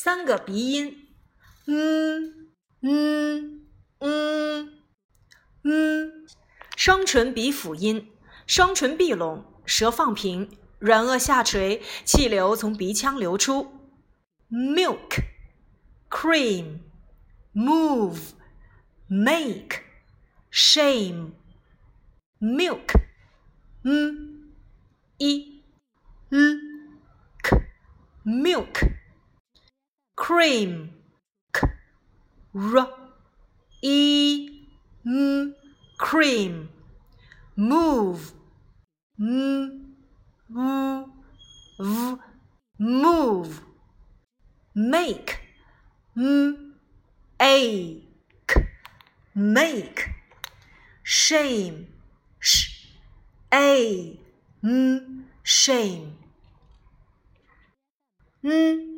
三个鼻音，嗯嗯嗯嗯，双唇鼻辅音，双唇闭拢，舌放平，软腭下垂，气流从鼻腔流出。Milk, cream, move, make, shame, milk。嗯，i l k milk。cream k r e m cream move m u v move make m a k make shame sh a m shame n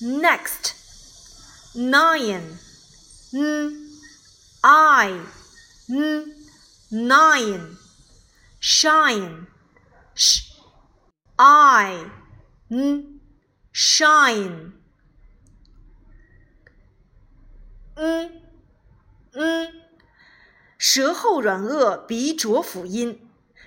Next, nine, n, i, n, nine, shine, sh, i, n, shine. n, n，舌后软腭，鼻浊辅音。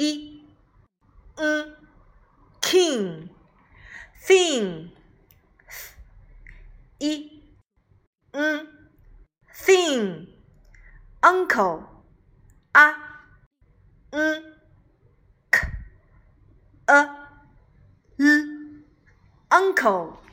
i, king, thing, th, i, thing, uncle, a, un, uncle.